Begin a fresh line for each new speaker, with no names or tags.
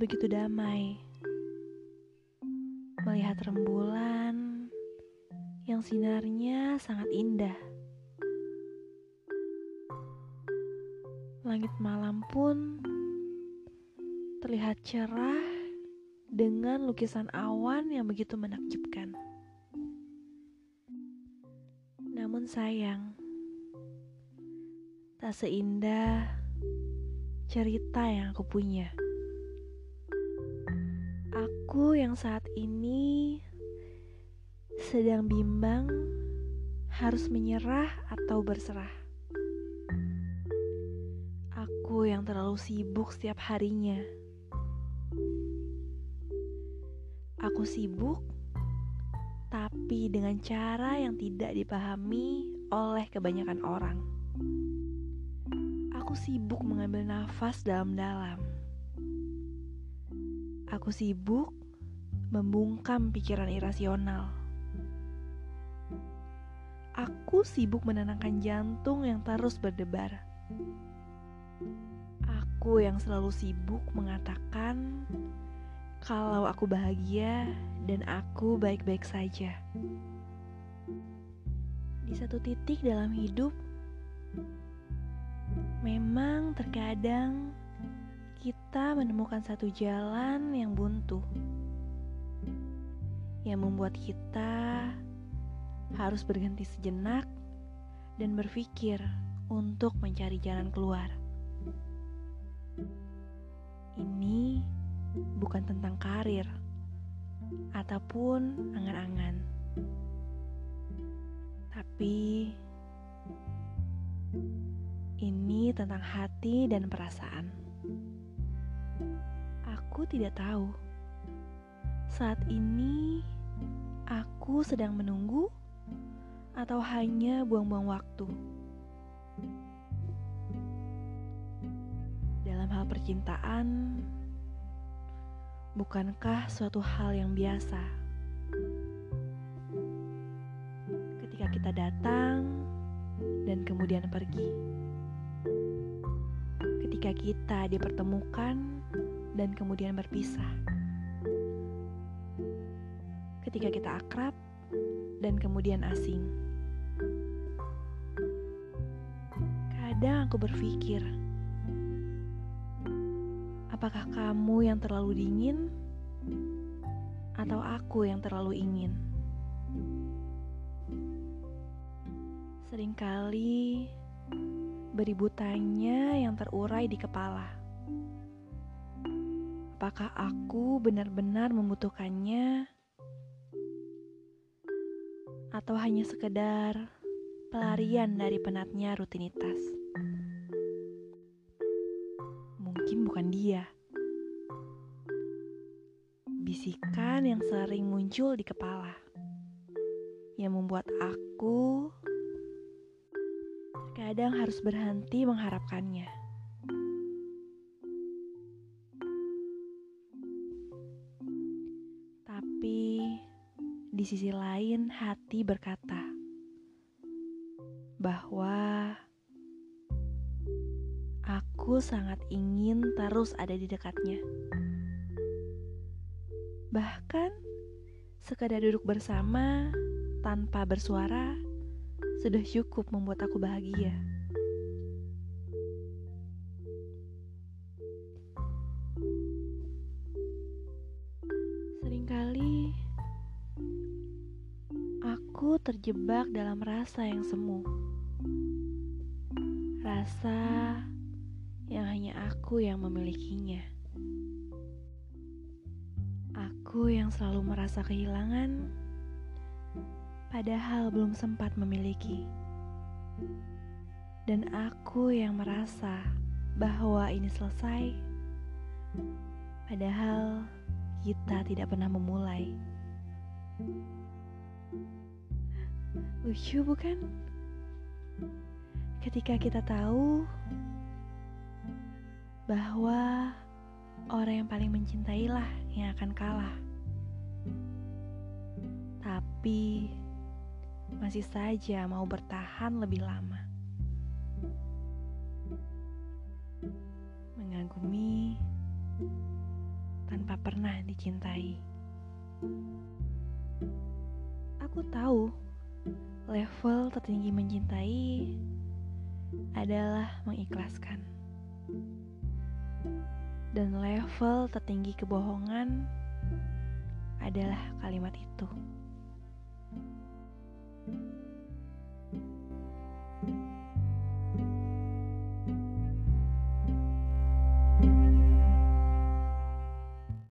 begitu damai melihat rembulan yang sinarnya sangat indah. Langit malam pun terlihat cerah dengan lukisan awan yang begitu menakjubkan. Namun sayang, tak seindah cerita yang aku punya. Aku yang saat ini sedang bimbang harus menyerah atau berserah. Aku yang terlalu sibuk setiap harinya. Aku sibuk, tapi dengan cara yang tidak dipahami oleh kebanyakan orang. Aku sibuk mengambil nafas dalam-dalam. Aku sibuk membungkam pikiran irasional. Aku sibuk menenangkan jantung yang terus berdebar. Aku yang selalu sibuk mengatakan kalau aku bahagia dan aku baik-baik saja. Di satu titik dalam hidup, memang terkadang kita menemukan satu jalan yang buntu, yang membuat kita harus berhenti sejenak dan berpikir untuk mencari jalan keluar. Ini bukan tentang karir ataupun angan-angan, tapi ini tentang hati dan perasaan. Aku tidak tahu saat ini aku sedang menunggu atau hanya buang-buang waktu. Dalam hal percintaan, bukankah suatu hal yang biasa? Ketika kita datang dan kemudian pergi, ketika kita dipertemukan dan kemudian berpisah, ketika kita akrab dan kemudian asing. Kadang aku berpikir, apakah kamu yang terlalu dingin atau aku yang terlalu ingin? Seringkali beribu tanya yang terurai di kepala. Apakah aku benar-benar membutuhkannya? Atau hanya sekedar pelarian dari penatnya rutinitas? Mungkin bukan dia. Bisikan yang sering muncul di kepala yang membuat aku kadang harus berhenti mengharapkannya. Di sisi lain, hati berkata bahwa aku sangat ingin terus ada di dekatnya. Bahkan sekadar duduk bersama tanpa bersuara sudah cukup membuat aku bahagia. Terjebak dalam rasa yang semu. Rasa yang hanya aku yang memilikinya. Aku yang selalu merasa kehilangan padahal belum sempat memiliki. Dan aku yang merasa bahwa ini selesai, padahal kita tidak pernah memulai. Lucu, bukan? Ketika kita tahu bahwa orang yang paling mencintailah yang akan kalah, tapi masih saja mau bertahan lebih lama. Mengagumi tanpa pernah dicintai. Aku tahu level tertinggi mencintai adalah mengikhlaskan. Dan level tertinggi kebohongan adalah kalimat itu.